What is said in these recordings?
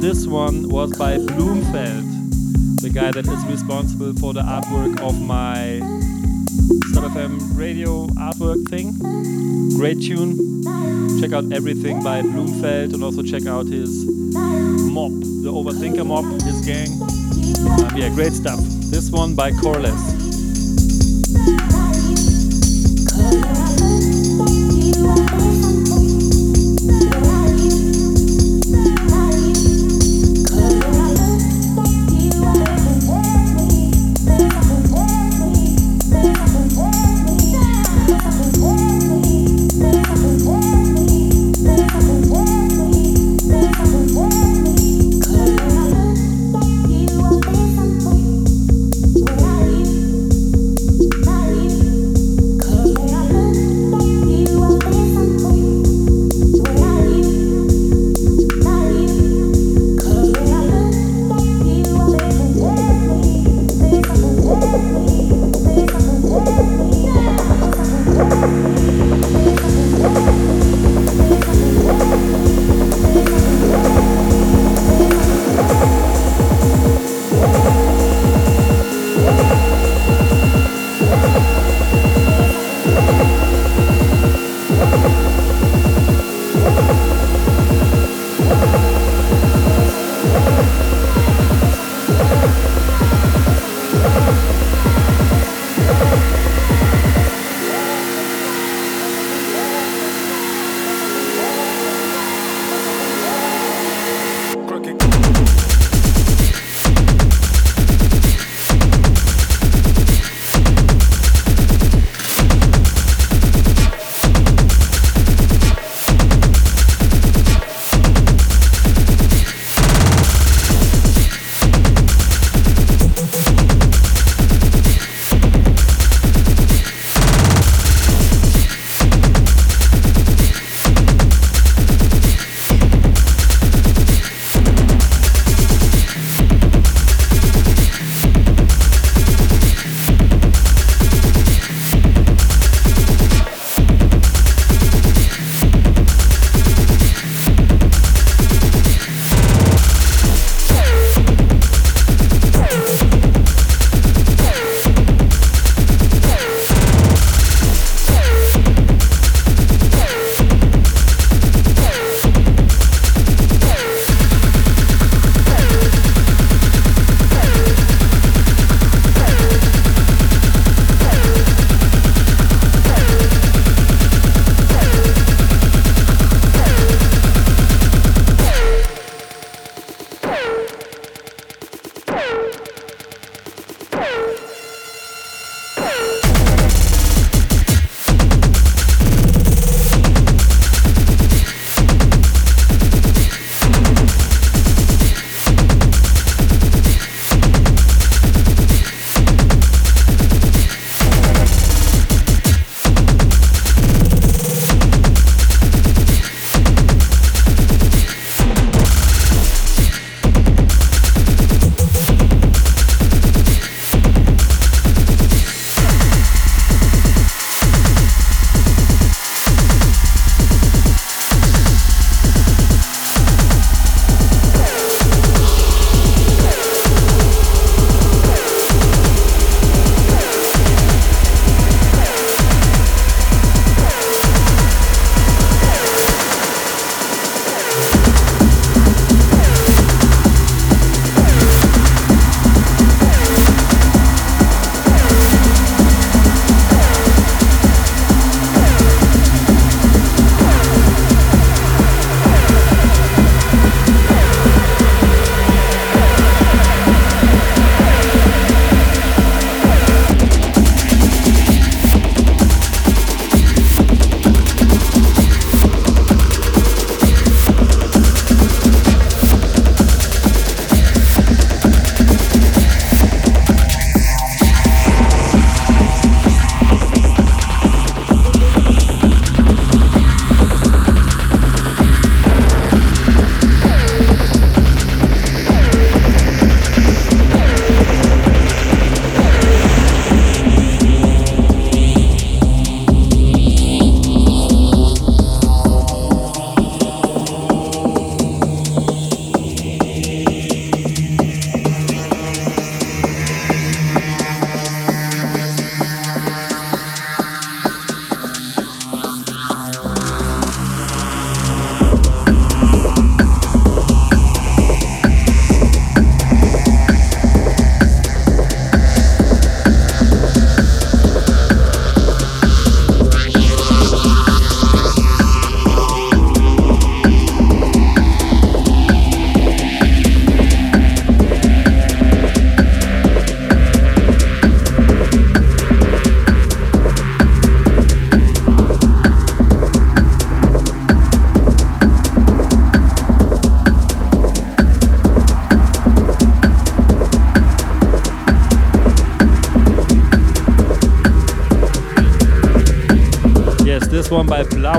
this one was by Bloomfeld, the guy that is responsible for the artwork of my SubFM radio artwork thing. Great tune. Check out everything by Bloomfeld and also check out his mob, the Overthinker mob, his gang. Um, yeah, great stuff. This one by Coreless.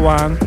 关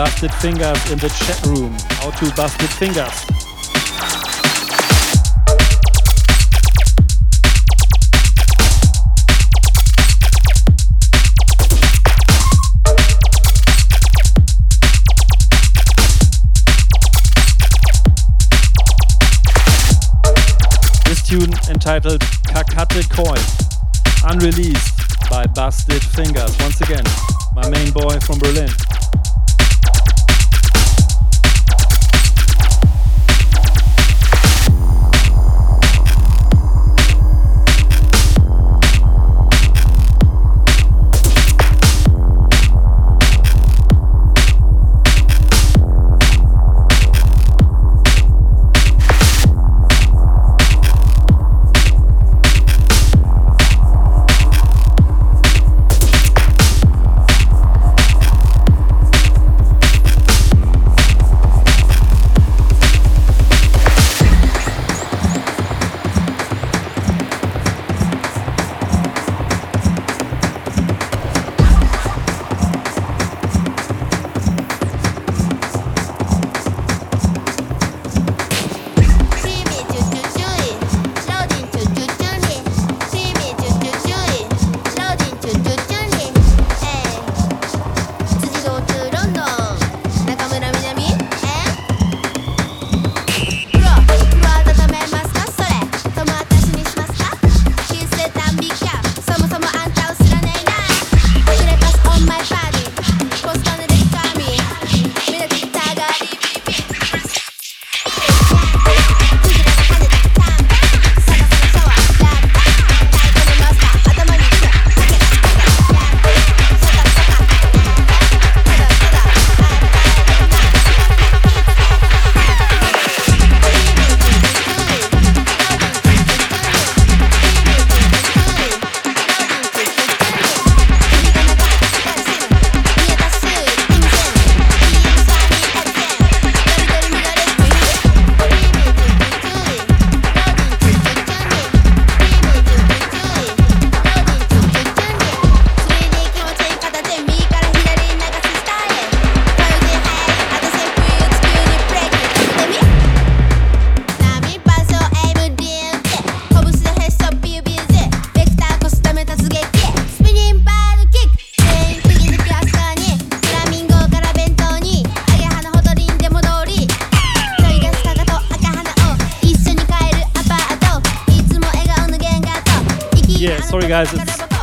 Busted Fingers in the chat room. How to Busted Fingers.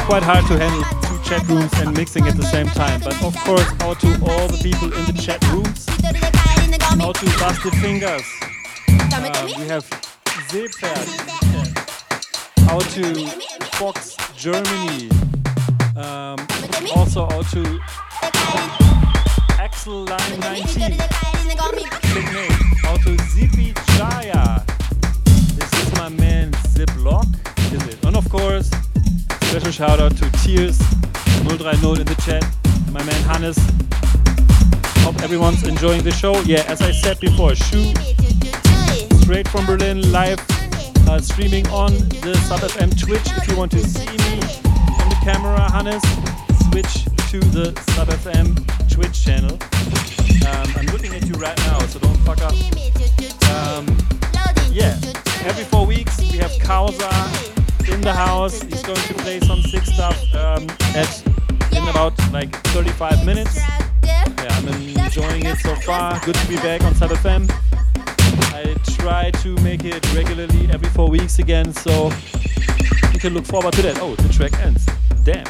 Quite hard to handle two chat rooms and mixing at the same time. But of course, out to all the people in the chat rooms, out to Busted Fingers. Uh, we have Seepferd. Out to Fox Germany. Um, also out to Axel Line 19. Big name. Out to Zippy Jaya. This is my man Ziplock. Is it? And of course, special shout out to Tears 030 in the chat. My man Hannes. Hope everyone's enjoying the show. Yeah, as I said before, Shu straight from Berlin, live uh, streaming on the SubFM Twitch. If you want to see me on the camera, Hannes, switch to the SubFM Twitch channel. Um, I'm looking at you right now, so don't fuck up. Um, yeah, every four weeks we have Causa in the house. He's going to play some sick stuff um, at in about like 35 minutes. Yeah, I'm enjoying it so far. Good to be back on SubFM. I try to make it regularly every four weeks again, so you can look forward to that. Oh, the track ends. Damn.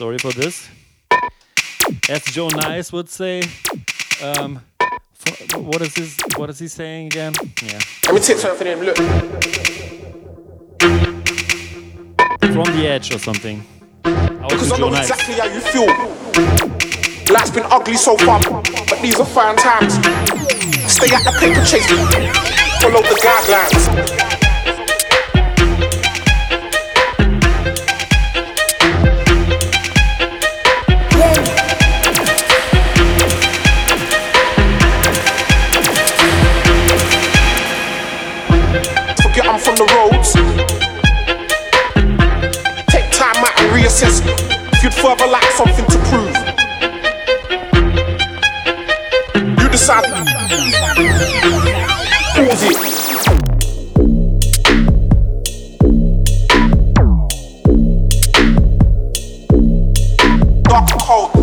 Sorry for this. As Joe Nice would say, um, what is this? What is he saying again? Yeah. Let me take something for them. Look. From the edge or something. I Because I know Nice. exactly how you feel. Life's been ugly so far, but these are fine times. Stay at the paper chase. Follow the guidelines. And if you'd further lack something to prove. You decide. It. Dark cold.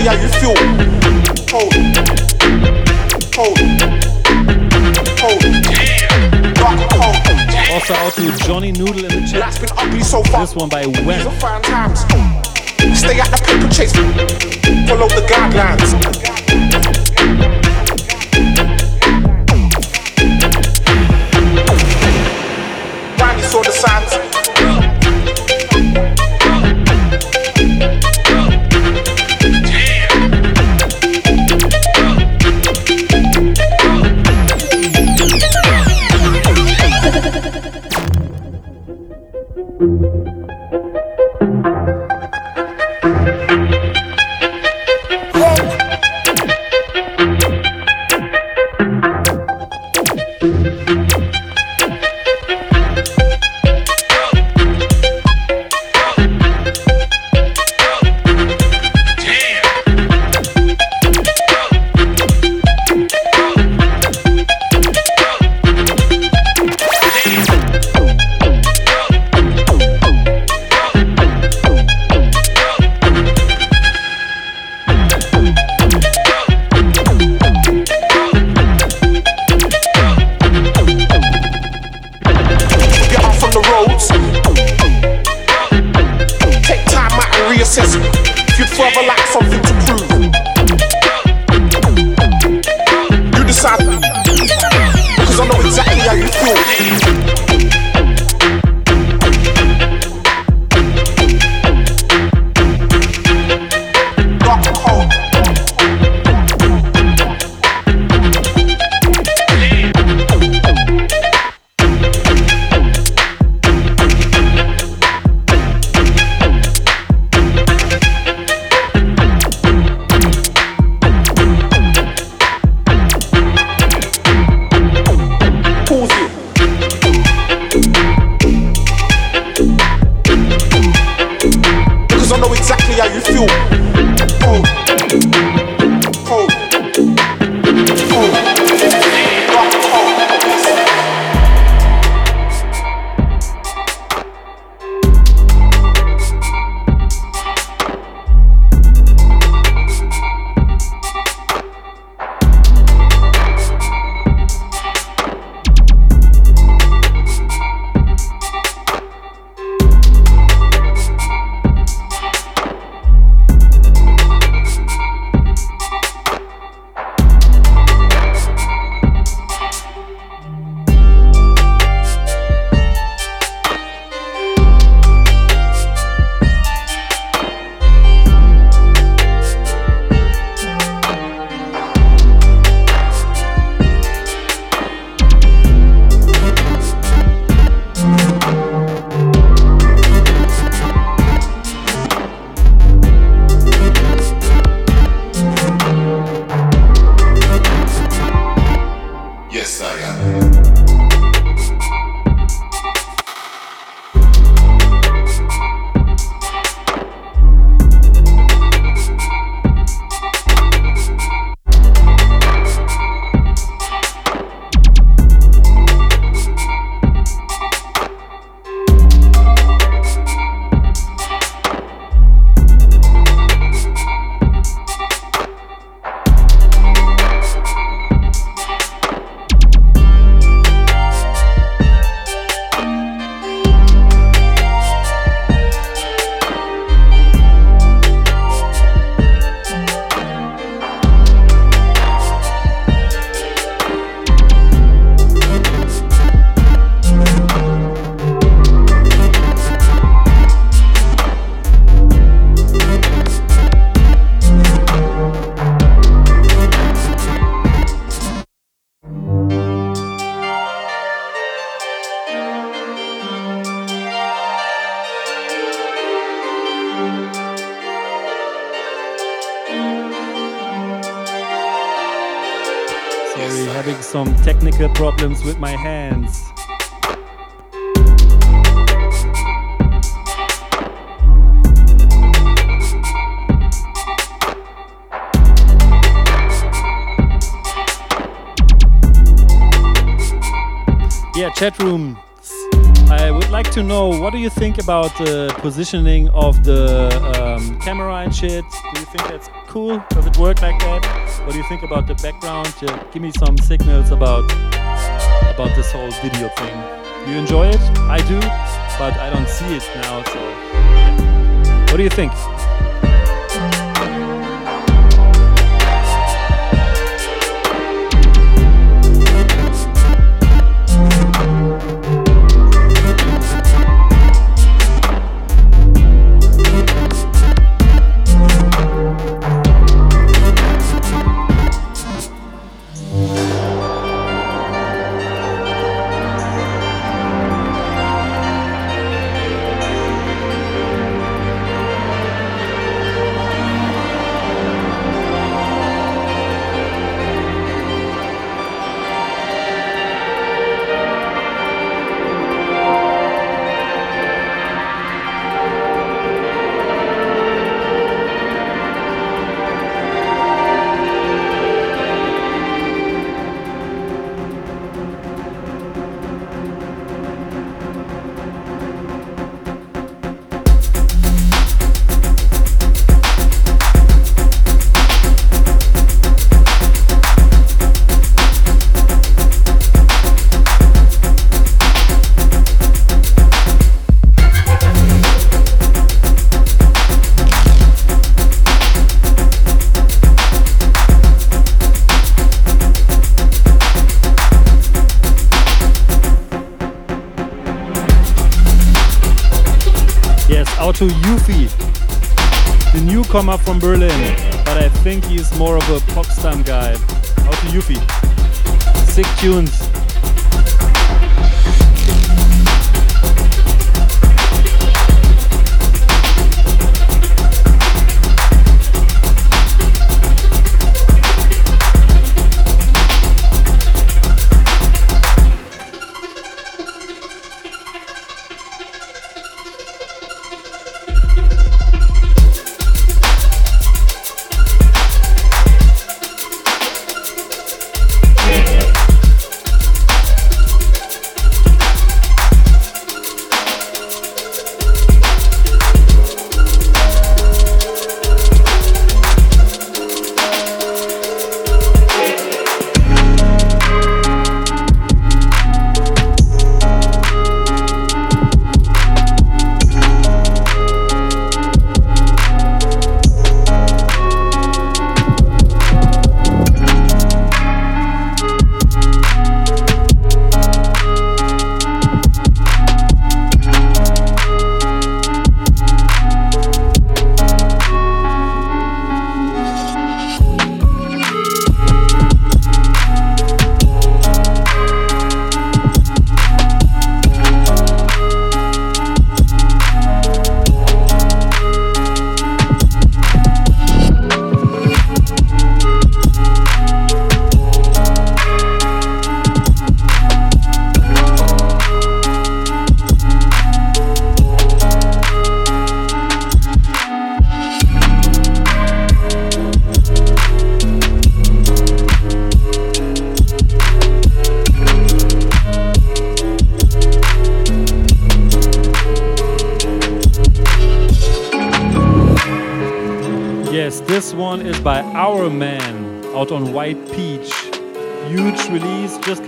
Exactly how you feel. Hold. Hold. Hold. Dark and cold. Also out to Johnny Noodle in the chat. Life's been ugly so far. This one by Wen. are fine times. Stay at the paper chase. Follow the guidelines. Get some technical problems with my hands. Yeah, chat room. I would like to know what do you think about the positioning of the um, camera and shit? Do you think that's cool? Does it work like that? What do you think about the background? Yeah, give me some signals about about this whole video thing. You enjoy it? I do, but I don't see it now. So, what do you think?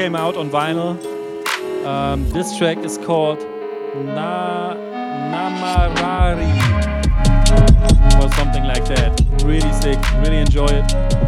Came out on vinyl. Um, this track is called Na Namarari or something like that. Really sick, really enjoy it.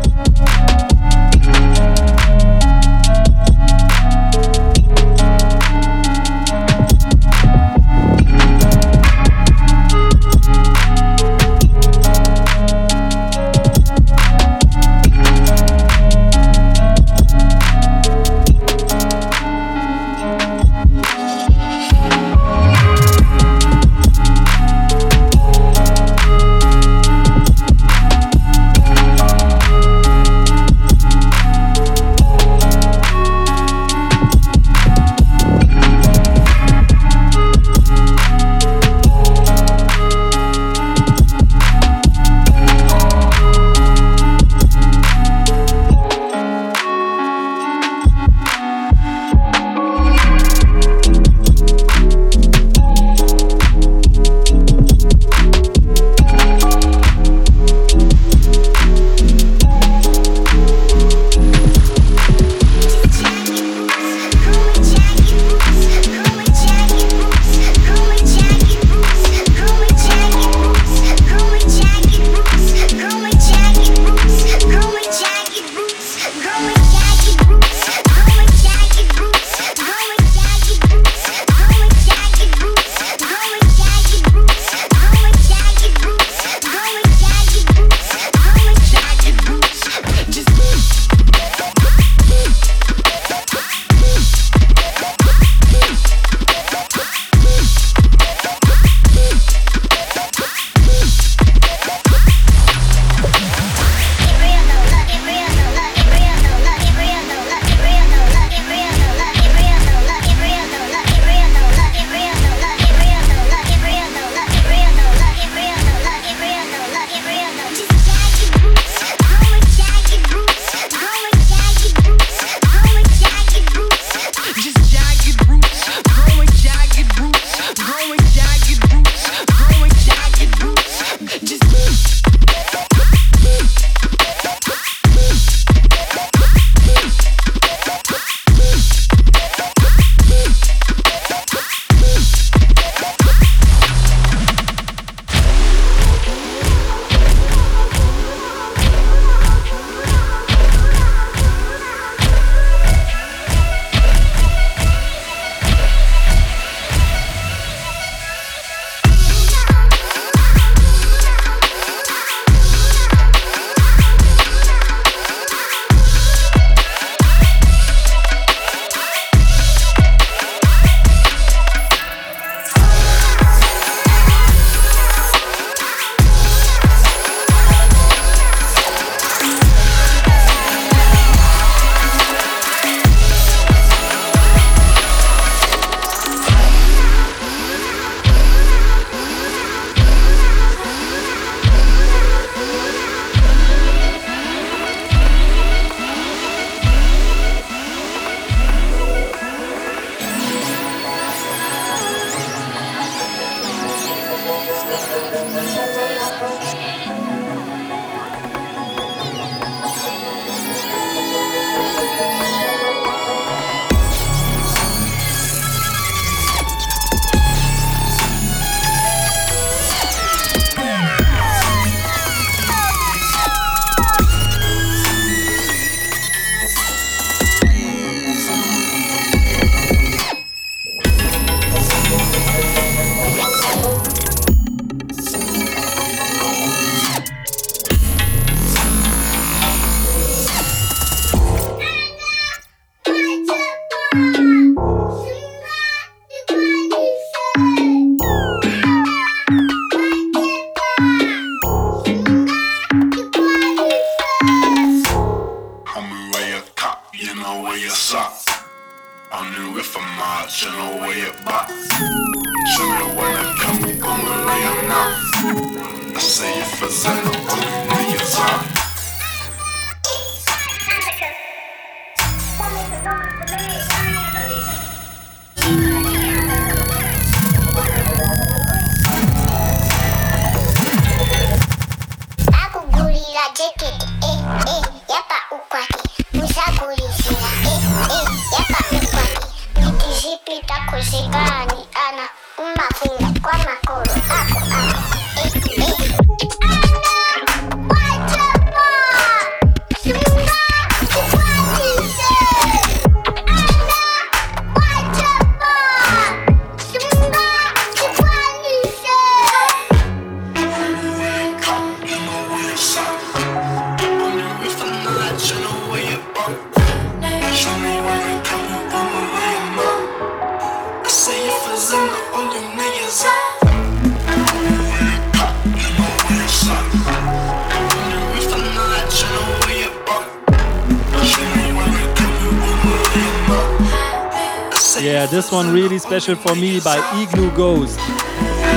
Special for me by Igloo Ghost.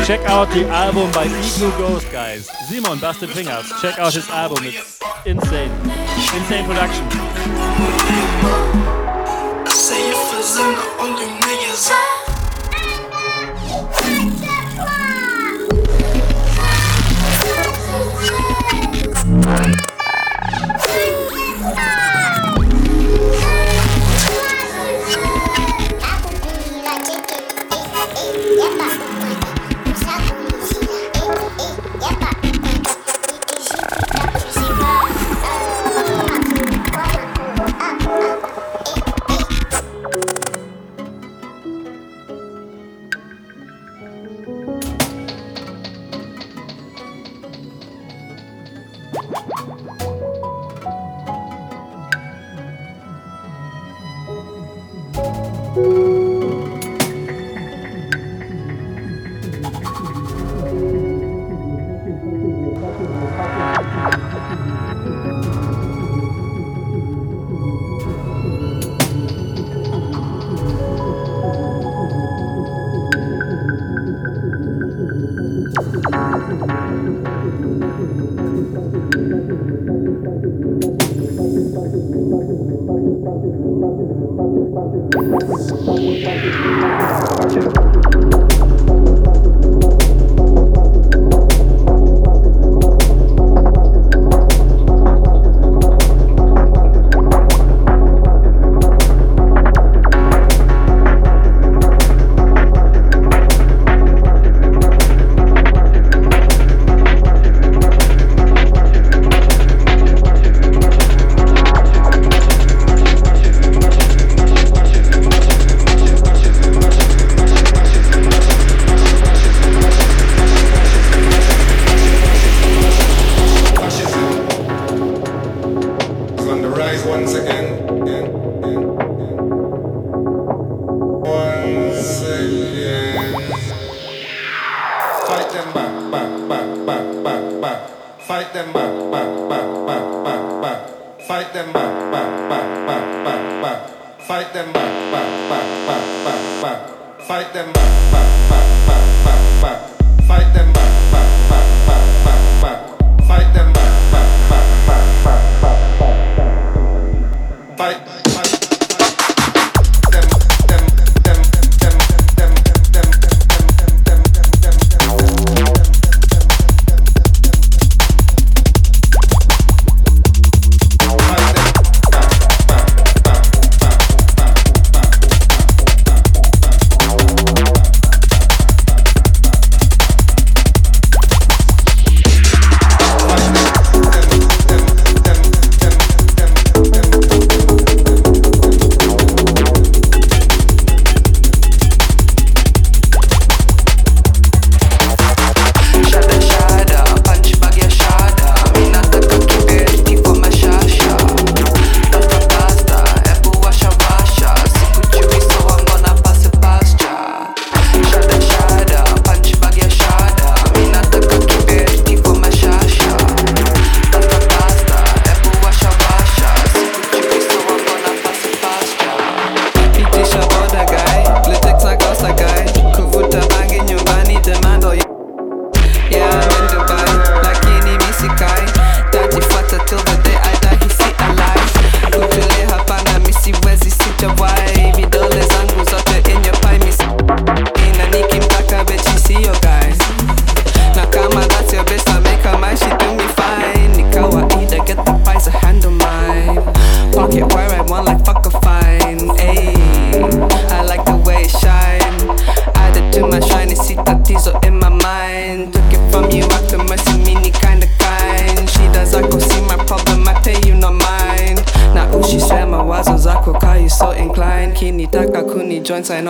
Check out the album by Igloo Ghost, guys. Simon Busted Fingers. Check out his album. It's insane. Insane production.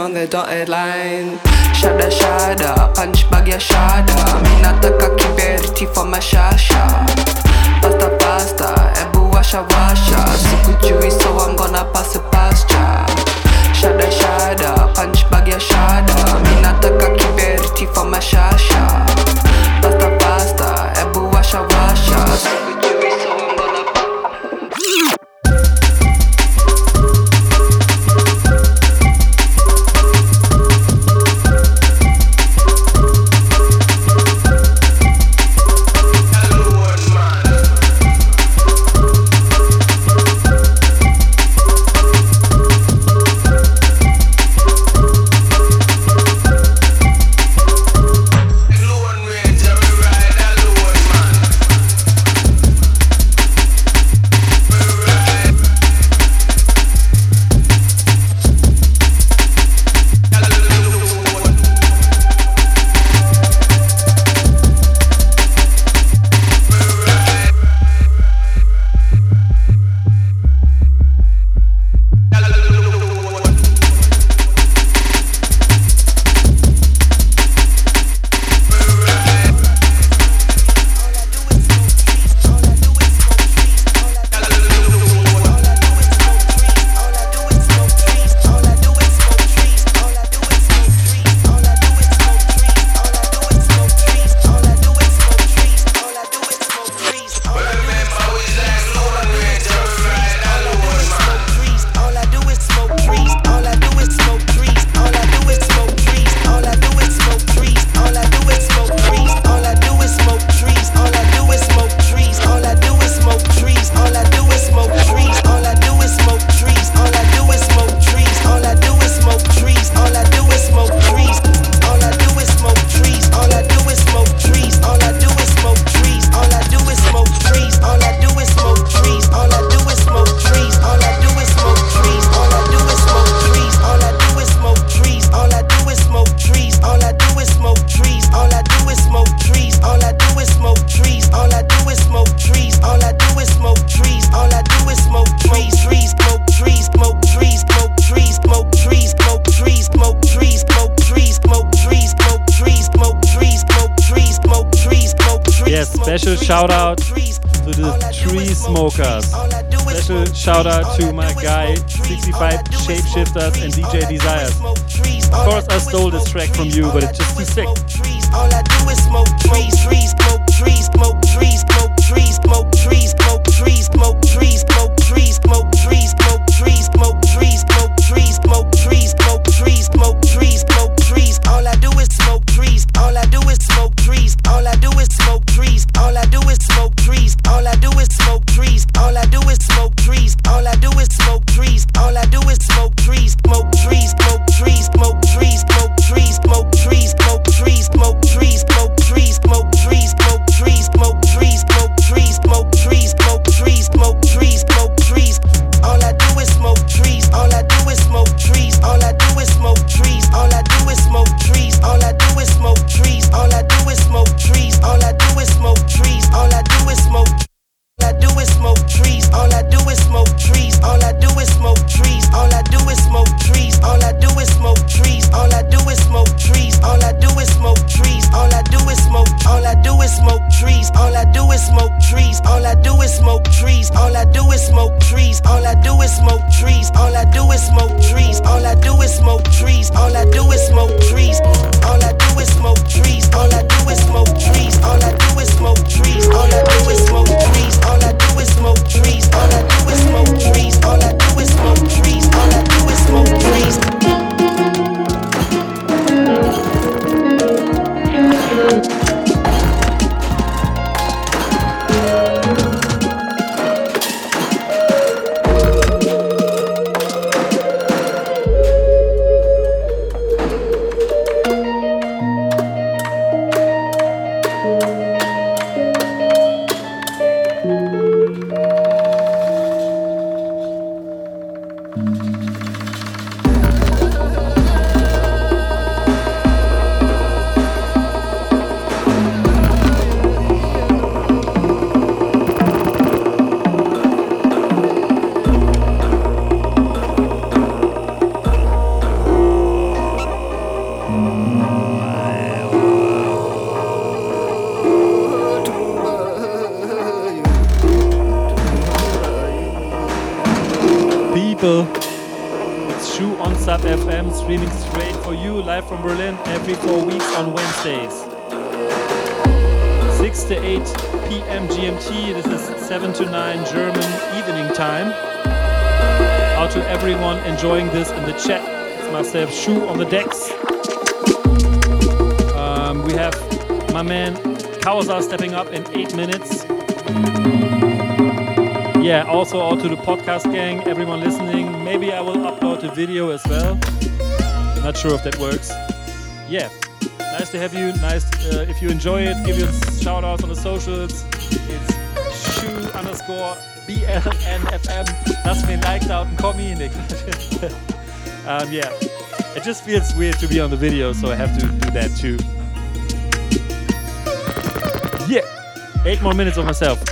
on the dotted line. Shada shada, punch bag ya shada. Mimi nataka kiberiti for mashasha. Pasta pasta, ebu washa washa. Sikujui so I'm gonna pass a pasture. Shada shada, punch bag ya shada. Mimi nataka kiberiti for mashasha. socials. It's shu underscore BLNFM. Lasst mir ein Like da und call me. Nick. um, yeah. It just feels weird to be on the video, so I have to do that too. Yeah. Eight more minutes of myself.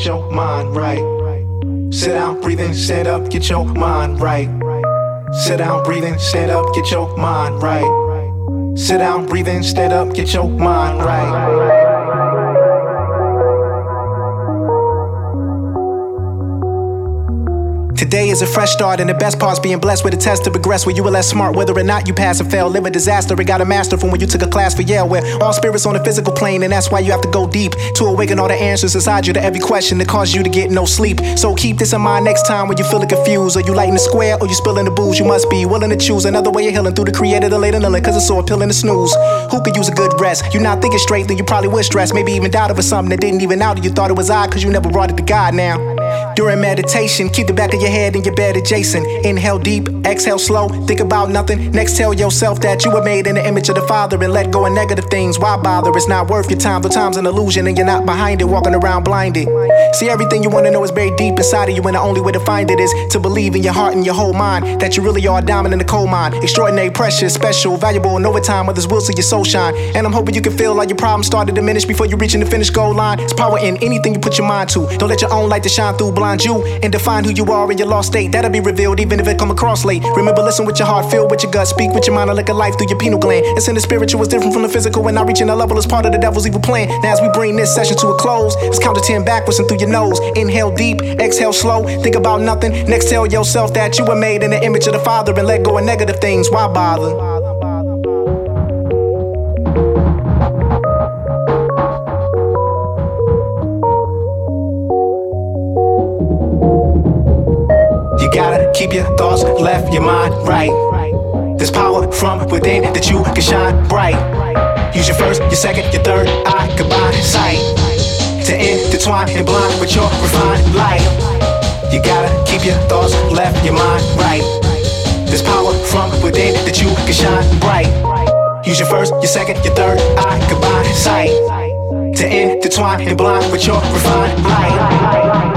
Get your mind right. Sit down, breathe in, stand up, get your mind right. Sit down, breathe in, stand up, get your mind right. Sit down, breathe in, stand up, get your mind right. Is a fresh start, and the best part's being blessed with a test to progress where you were less smart. Whether or not you pass or fail, live a disaster. It got a master from when you took a class for Yale, where all spirits on the physical plane, and that's why you have to go deep to awaken all the answers inside you to every question that caused you to get no sleep. So keep this in mind next time when you feeling confused, or you lighting the square, or you spilling the booze. You must be willing to choose another way of healing through the creator, the later knowing, cause it's so appealing to snooze. Who could use a good rest? You're not thinking straight, then you probably would stress, maybe even doubt over something that didn't even out, you thought it was odd, cause you never brought it to God now. During meditation, keep the back of your head in your bed adjacent. Inhale deep, exhale slow, think about nothing. Next, tell yourself that you were made in the image of the Father and let go of negative things. Why bother? It's not worth your time. The time's an illusion and you're not behind it, walking around blinded. See, everything you want to know is buried deep inside of you, and the only way to find it is to believe in your heart and your whole mind that you really are a diamond in the coal mine. Extraordinary, precious, special, valuable, and over time others will see your soul shine. And I'm hoping you can feel like your problems start to diminish before you reach in the finish goal line. It's power in anything you put your mind to. Don't let your own light to shine through blind you and define who you are in your lost state. That'll be revealed even if it come across late. Remember, listen with your heart, feel with your gut, speak with your mind, and look at life through your pineal gland. It's in the spiritual, it's different from the physical, and not reaching a level is part of the devil's evil plan. Now, as we bring this session to a close, let's count to 10 backwards and through your nose. Inhale deep, exhale slow, think about nothing. Next, tell yourself that you were made in the image of the Father and let go of negative things. Why bother? Keep your thoughts left, your mind right. There's power from within that you can shine bright. Use your first, your second, your third eye combine sight to intertwine and blind with your refined light. You gotta keep your thoughts left, your mind right. There's power from within that you can shine bright. Use your first, your second, your third eye combine sight to intertwine and blind with your refined light.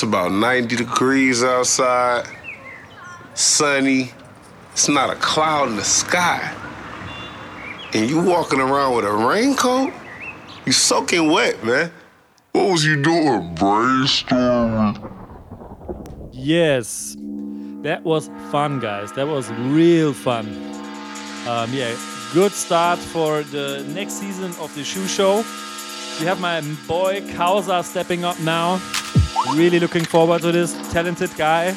It's about 90 degrees outside, sunny. It's not a cloud in the sky. And you walking around with a raincoat? You soaking wet, man. What was you doing, brainstorming? Yes, that was fun, guys. That was real fun. Um, yeah, good start for the next season of the Shu Show. We have my boy Causa stepping up now. Really looking forward to this talented guy.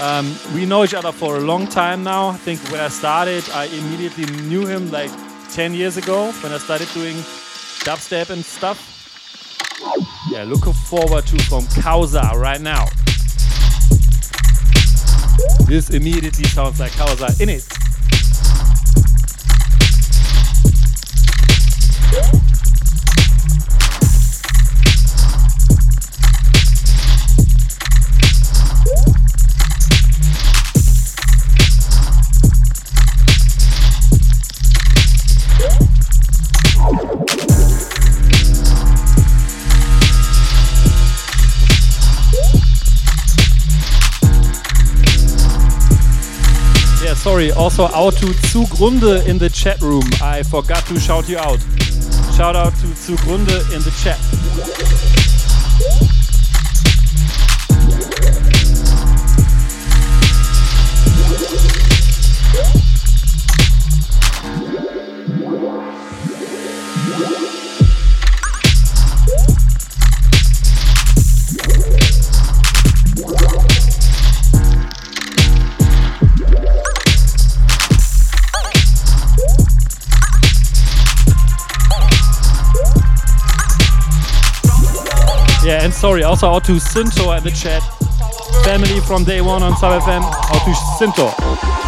Um, we know each other for a long time now. I think when I started, I immediately knew him like 10 years ago when I started doing dubstep and stuff. Yeah, looking forward to from Causa right now. This immediately sounds like Causa in it. Sorry, also out to Zugrunde in the chat room. I forgot to shout you out. Shout out to Zugrunde in the chat. Also out to Sinto in the chat. Family from day one on Sub FM, out to Sinto.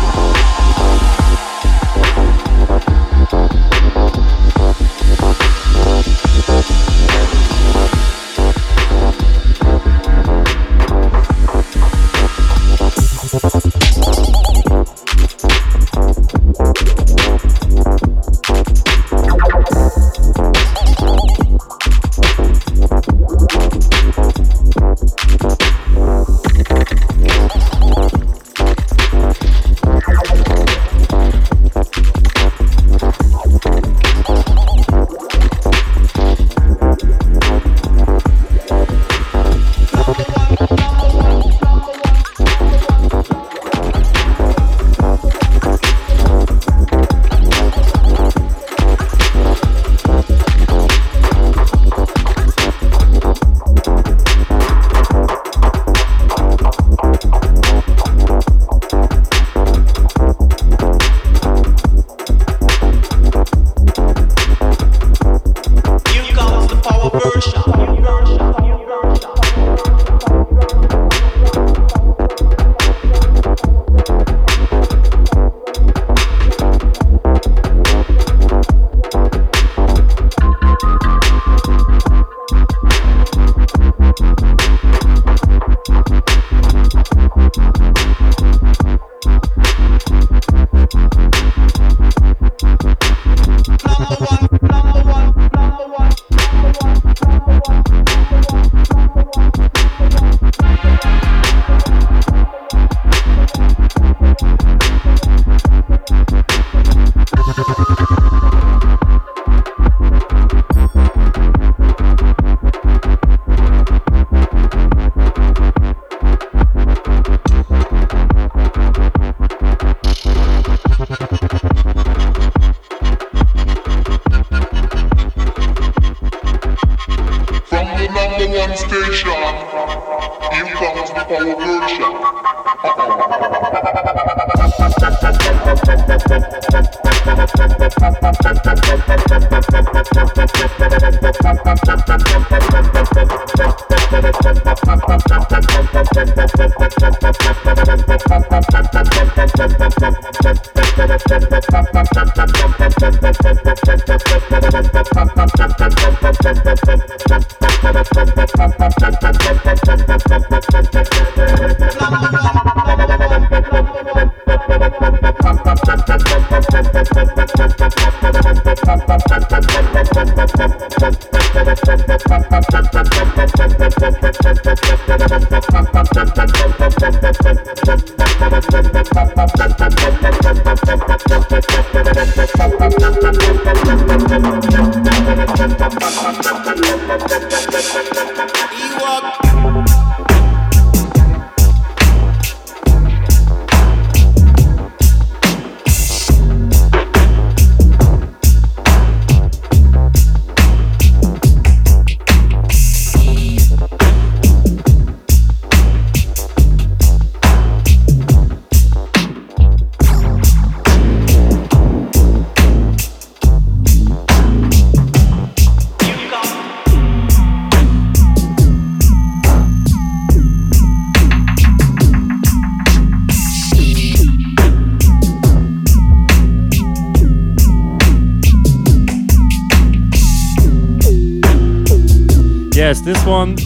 This one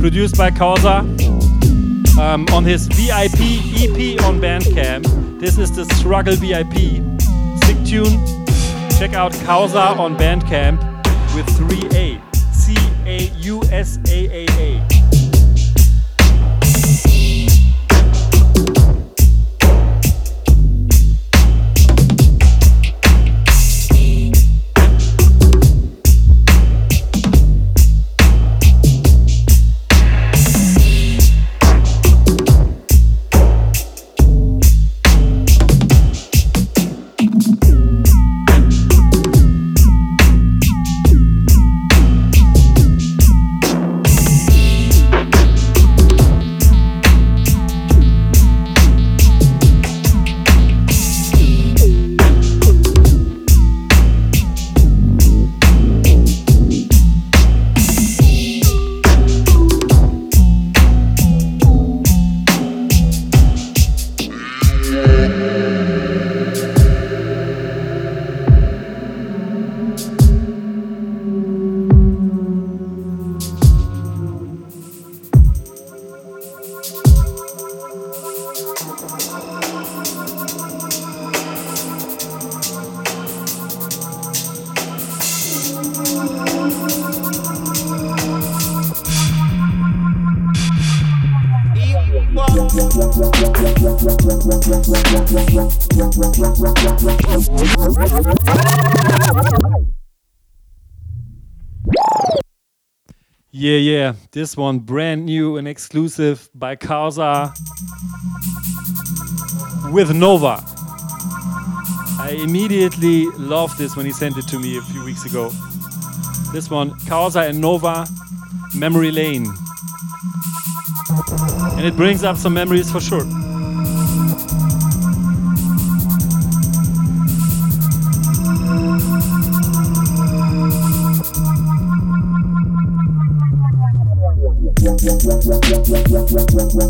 produced by Causa um, on his VIP EP on Bandcamp. This is the Struggle VIP. Sick tune. Check out Causa on Bandcamp with 3A. C A U S A A Yeah, yeah. This one brand new and exclusive by Causa with Nova. I immediately loved this when he sent it to me a few weeks ago. This one, Causa and Nova, Memory Lane. And it brings up some memories for sure.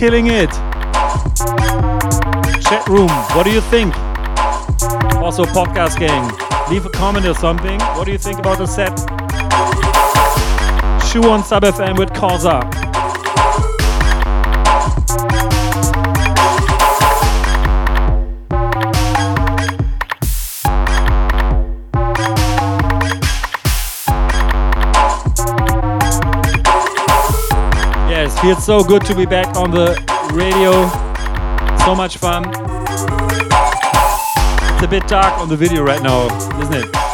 killing it. Chat room, what do you think? Also, podcast gang, leave a comment or something. What do you think about the set? Shu on Sub FM with Causa. Yes, feels so good to be back on the radio. So much fun. It's a bit dark on the video right now, isn't it?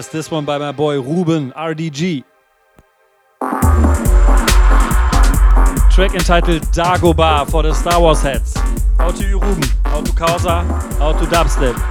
Yes, this one by my boy Ruben RDG. Track entitled Dagobah for the Star Wars heads. Out to you, Ruben. Out to Causa. Out Dubstep.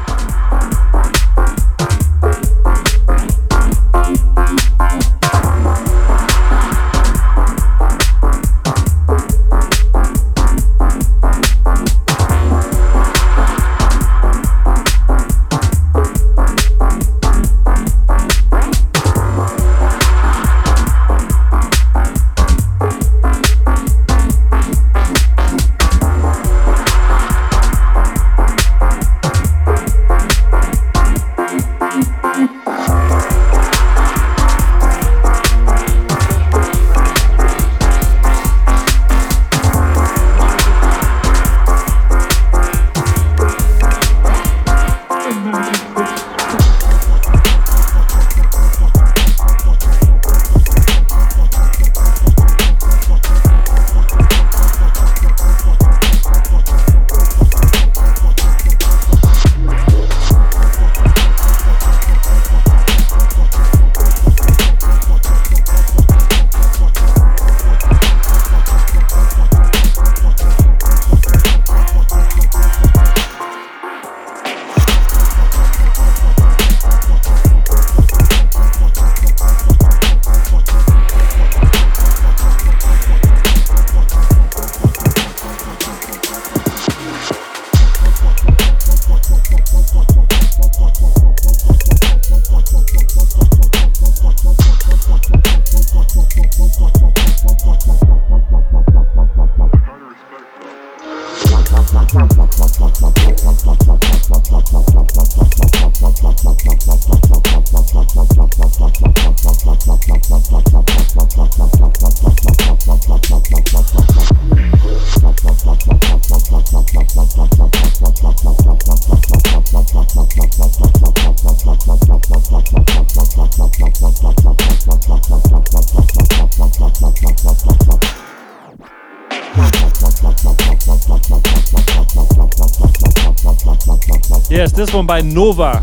Nova.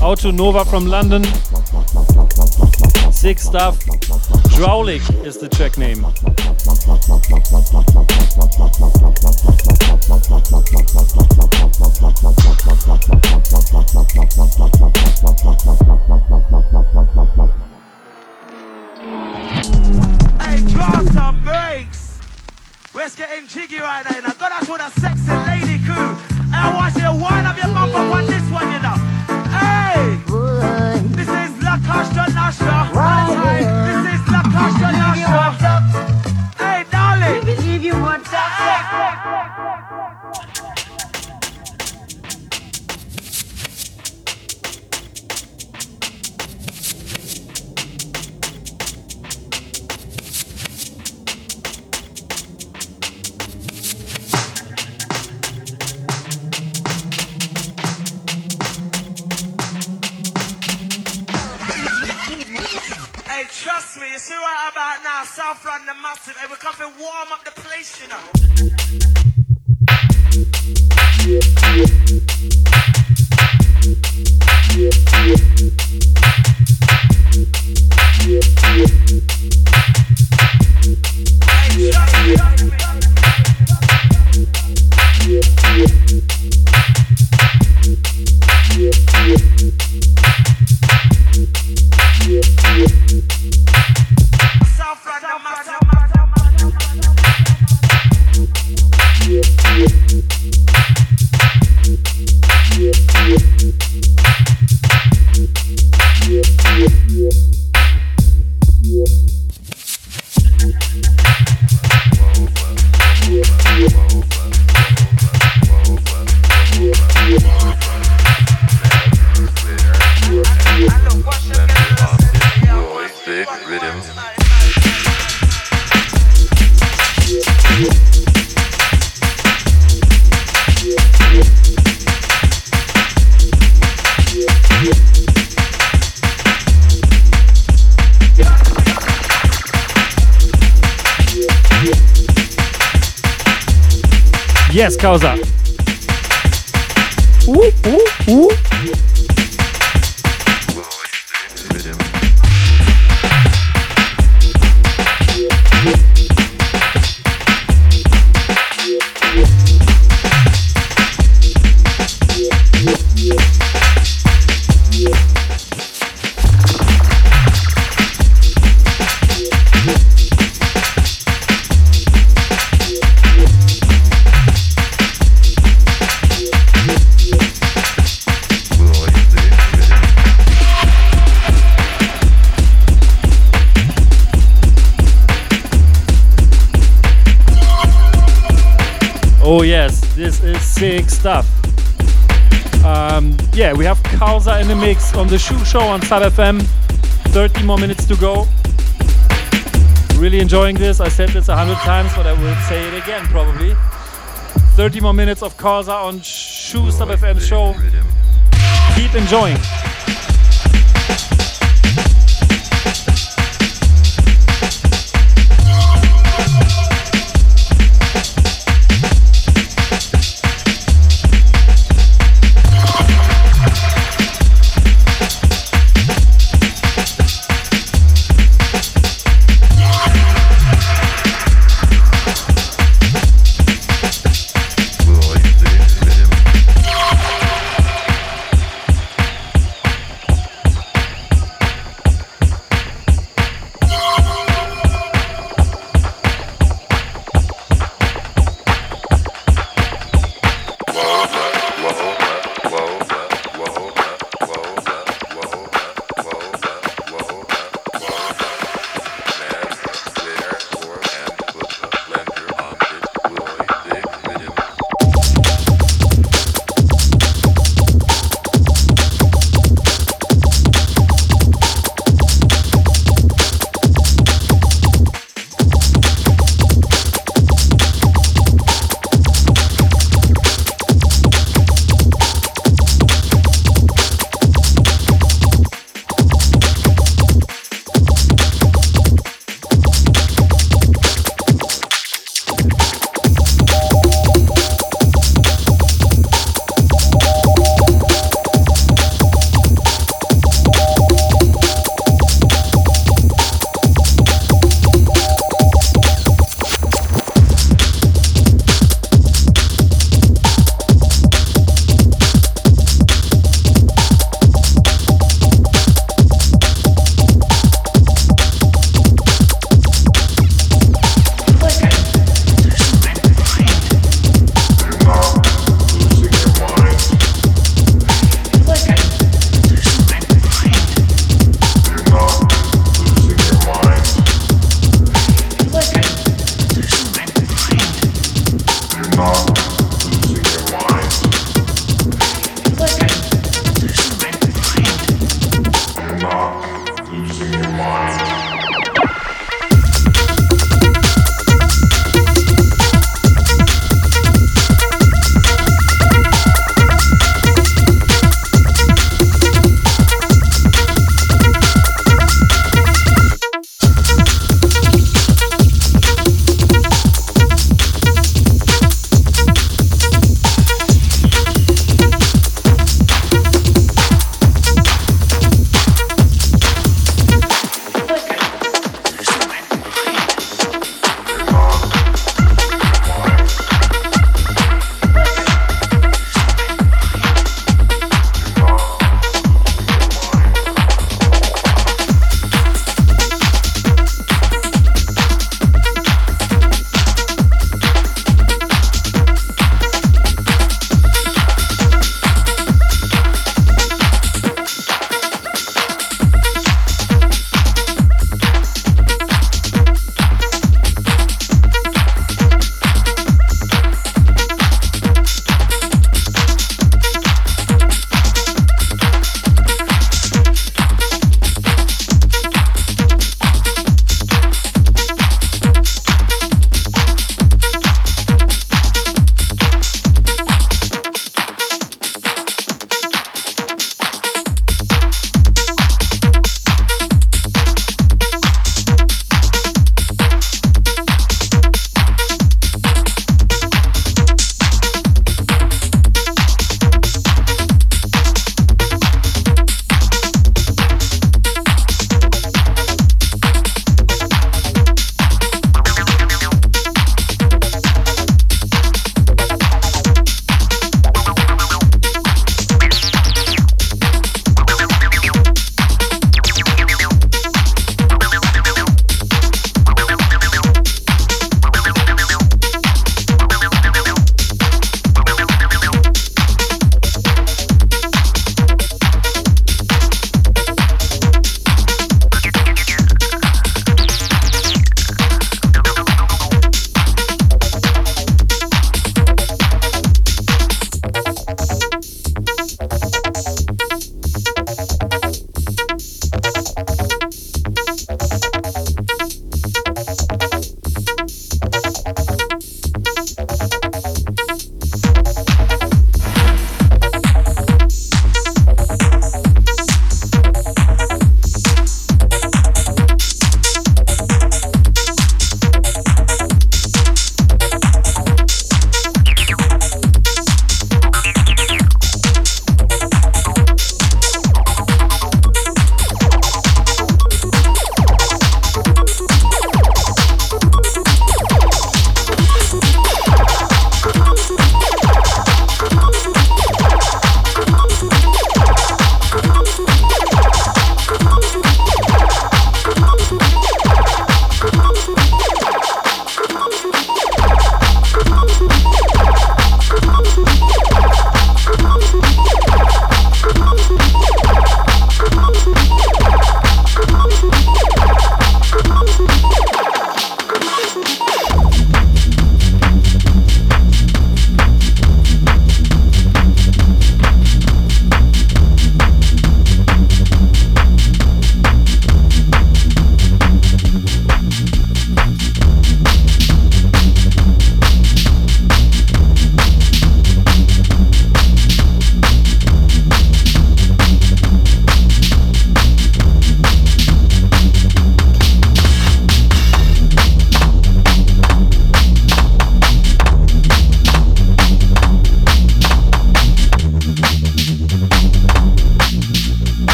Out to Nova from London. Sick stuff. Drowlic is the track name. you. Causa. Show on Sub FM. 30 more minutes to go. Really enjoying this. I said this a hundred times, but I will say it again probably. 30 more minutes of Causa on Shu Sub FM show. Keep enjoying.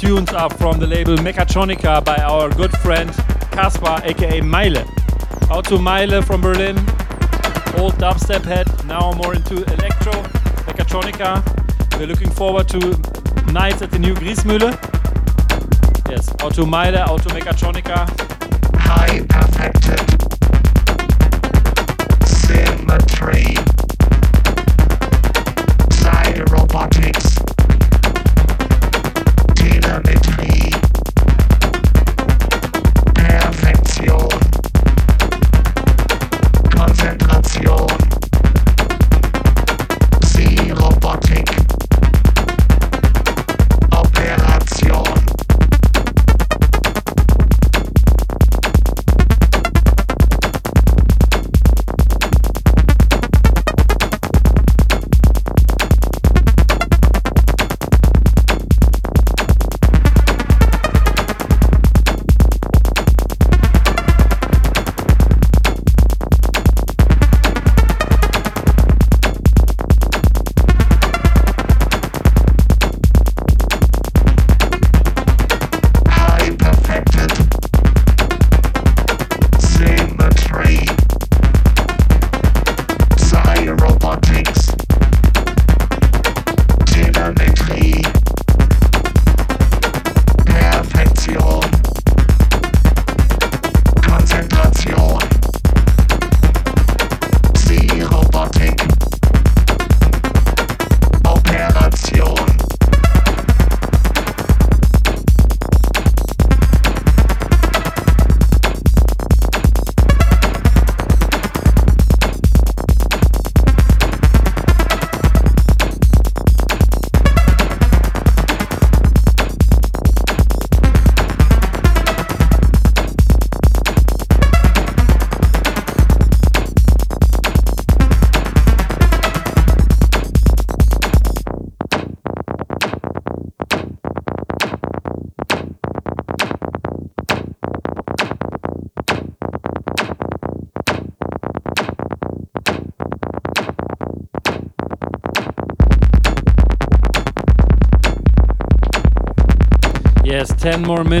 Tunes are from the label Mechatronica by our good friend Kaspar, aka Meile. Out to Meile from Berlin, old dubstep head, now more into electro, Mechatronica. We're looking forward to nights at the new Griesmühle. Yes, out to Meile, out to Mechatronica.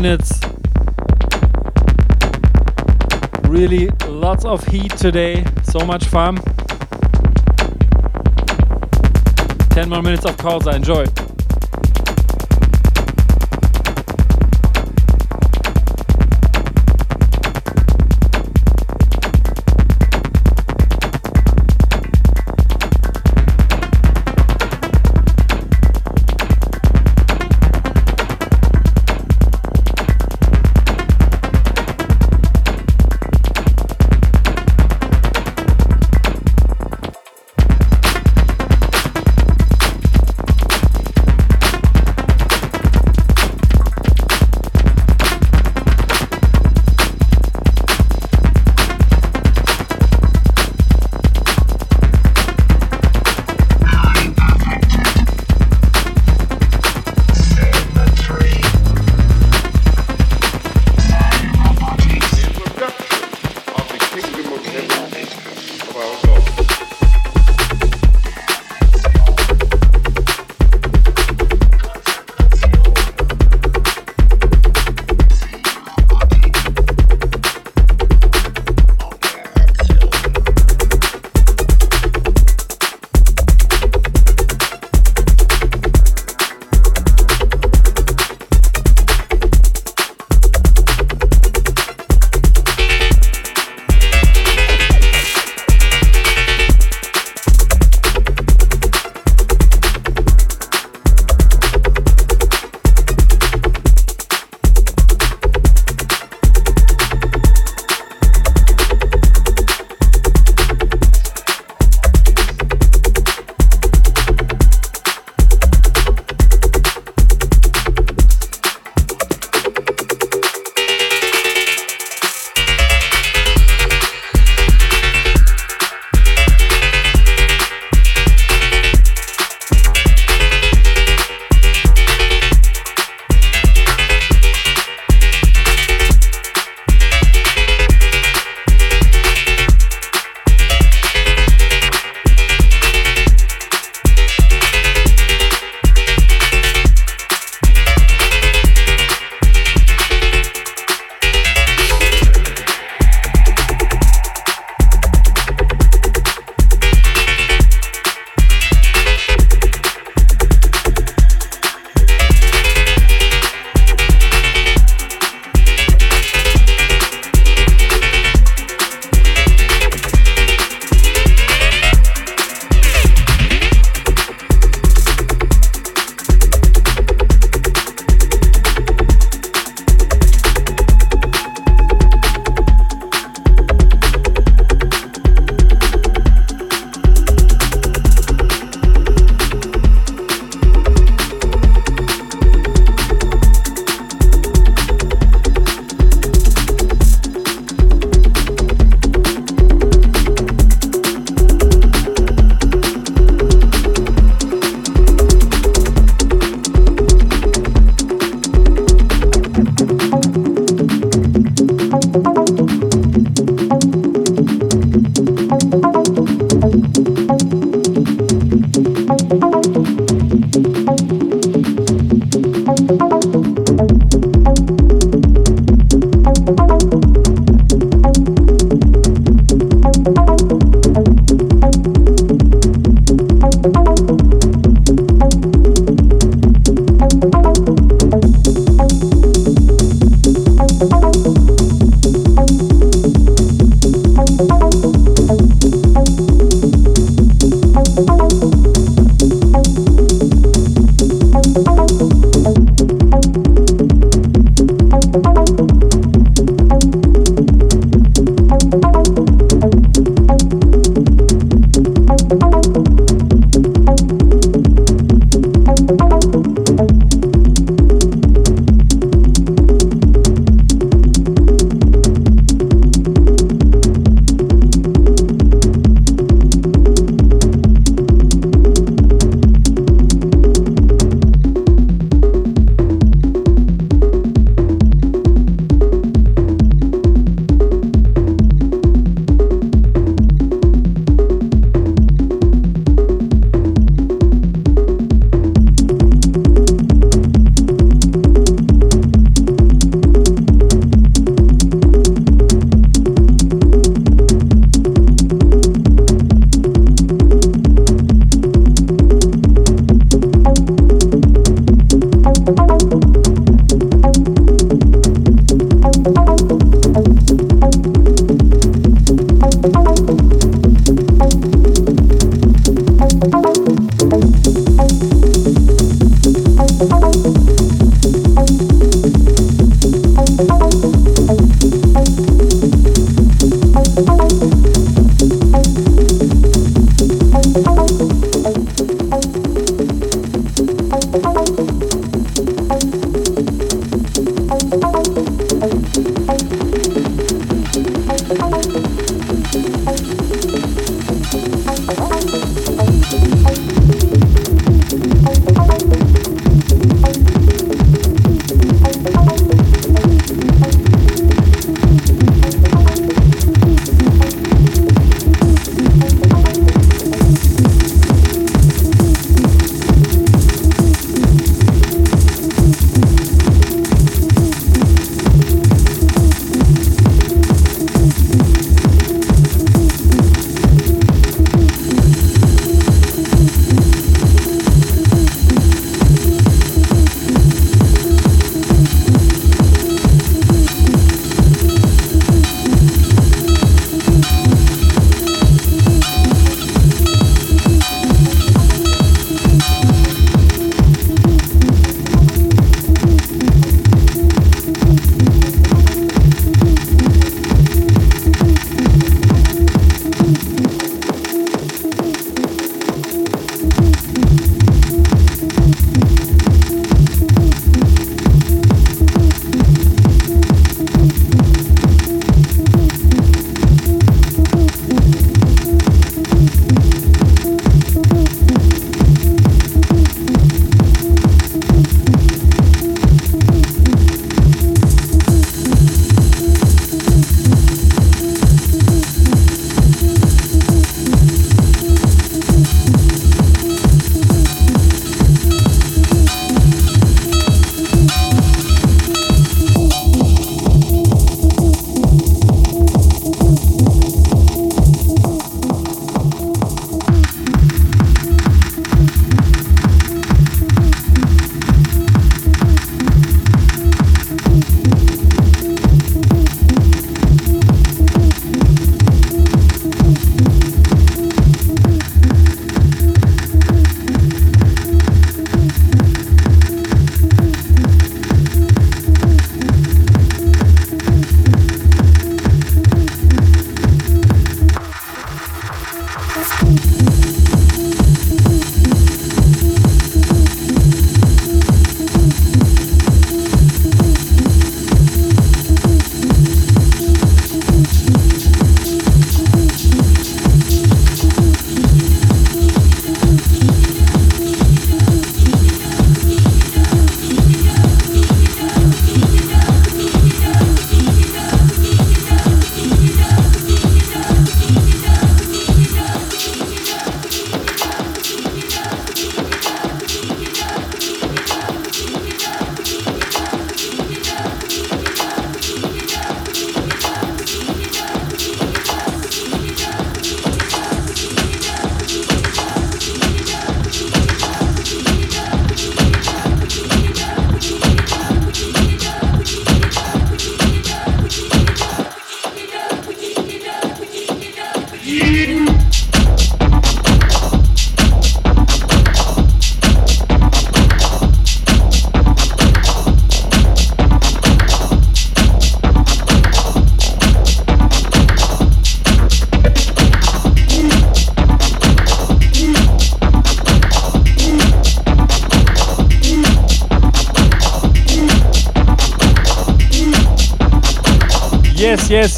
Minutes. Really lots of heat today. So much fun. 10 more minutes of Causa. I enjoy.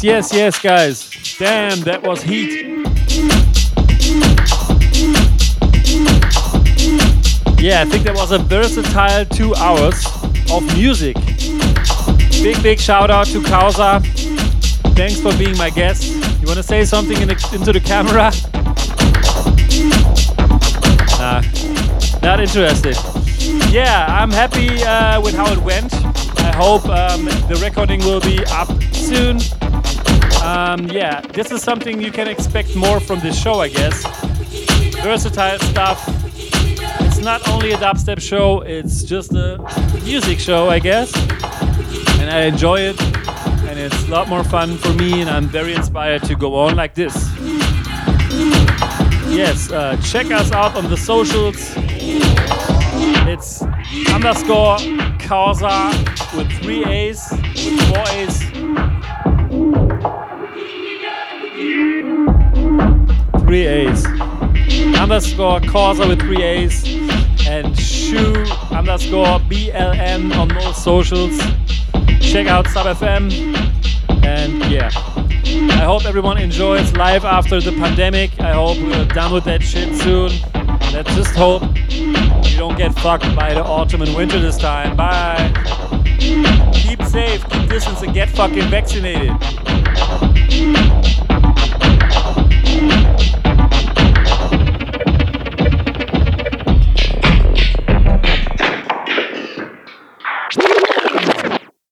Yes, yes, guys. Damn, that was heat. Yeah, I think that was a versatile two hours of music. Big, big shout out to Causa. Thanks for being my guest. You want to say something in the, into the camera? Nah, not interested. Yeah, I'm happy uh, with how it went. I hope um, the recording will be up soon. Um, yeah, this is something you can expect more from this show, I guess. Versatile stuff. It's not only a dubstep show, it's just a music show, I guess. And I enjoy it, and it's a lot more fun for me, and I'm very inspired to go on like this. Yes, uh, check us out on the socials. It's underscore Causa with three A's, with four A's. Underscore Causa with three A's. And shu underscore BLM on all socials. Check out SubFM. And yeah. I hope everyone enjoys life after the pandemic. I hope we're done with that shit soon. Let's just hope you don't get fucked by the autumn and winter this time. Bye. Keep safe, keep distance, and get fucking vaccinated.